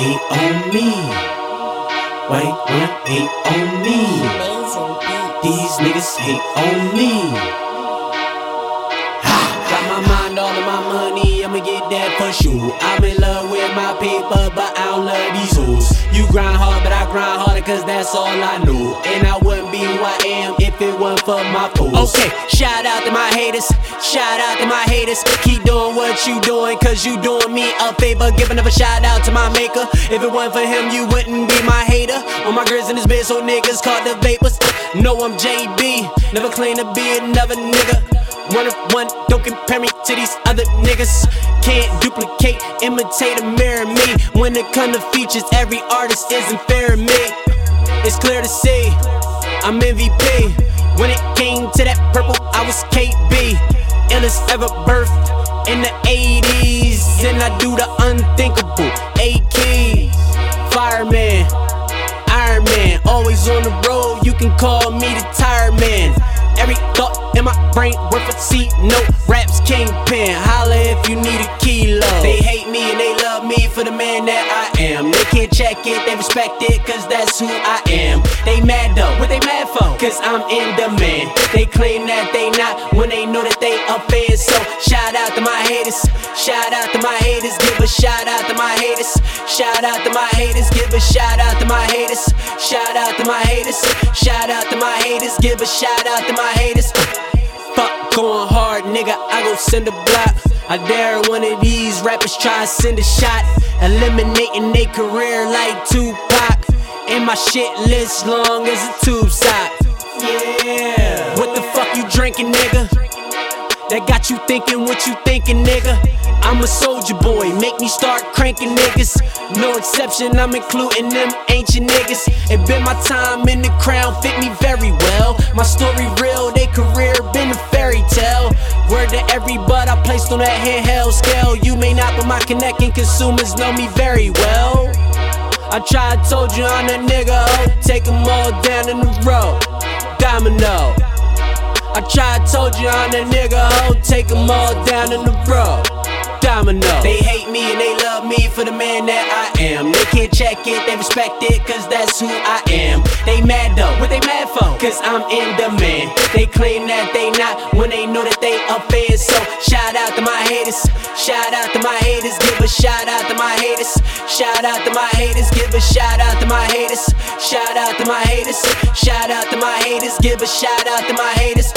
hate on me? They wanna hate on me? These niggas hate on me. Got my mind all on my money, I'ma get that for sure. I'm in love with my paper, but I don't love these hoes. You grind hard, but I grind harder, cause that's all I know. And I wouldn't be who I am for my foes. Okay, shout out to my haters, shout out to my haters. Keep doing what you doing, cause you doing me a favor. Giving up a shout out to my maker. If it wasn't for him, you wouldn't be my hater. All my girls in this bitch, so niggas caught the vapors. No, I'm JB, never claim to be another nigga. One of one, don't compare me to these other niggas. Can't duplicate, imitate, or mirror me. When it comes to features, every artist isn't fair to me. It's clear to see, I'm MVP. When it came to that purple, I was KB. Illest ever birthed in the 80s. And I do the unthinkable. A keys, fireman, Iron Man. Always on the road, you can call me the tire man. Every thought in my brain worth a seat note. Raps kingpin, holla if you need a kilo. They hate me and they love me for the man that I They can't check it, they respect it, cause that's who I am. They mad though, what they mad for? Cause I'm in demand. They claim that they not when they know that they a fan. So shout out to my haters, shout out to my haters, give a shout out to my haters, shout out to my haters, give a shout out to my haters, shout out to my haters, shout out to my haters, give a shout out to my haters. Uh, fuck going hard, nigga, I go send a block. I dare one of these rappers try to send a shot, eliminating their career like Tupac. And my shit list long as a tube sock. Yeah. What the fuck you drinking, nigga? That got you thinking what you thinking, nigga. I'm a soldier boy, make me start cranking niggas. No exception, I'm including them ancient niggas. It been my time in the crown, fit me very well. My story real, on that handheld scale. You may not, but my connecting consumers know me very well. I tried, told you I'm that nigga, oh, take 'em all down in the road. Domino. I tried, told you I'm that nigga, oh, take 'em all down in the road. Domino. They hate me and they love me for the man that I am. They can't check it, they respect it, cause that's who I am. They mad though, they mad for? Cause I'm in demand. They claim that they not when they know that they a fan. So shout out to my haters, shout out to my haters, give a shout out to my haters, shout out to my haters, give a shout out to my haters, shout out to my haters, shout out to my haters, give a shout out to my haters.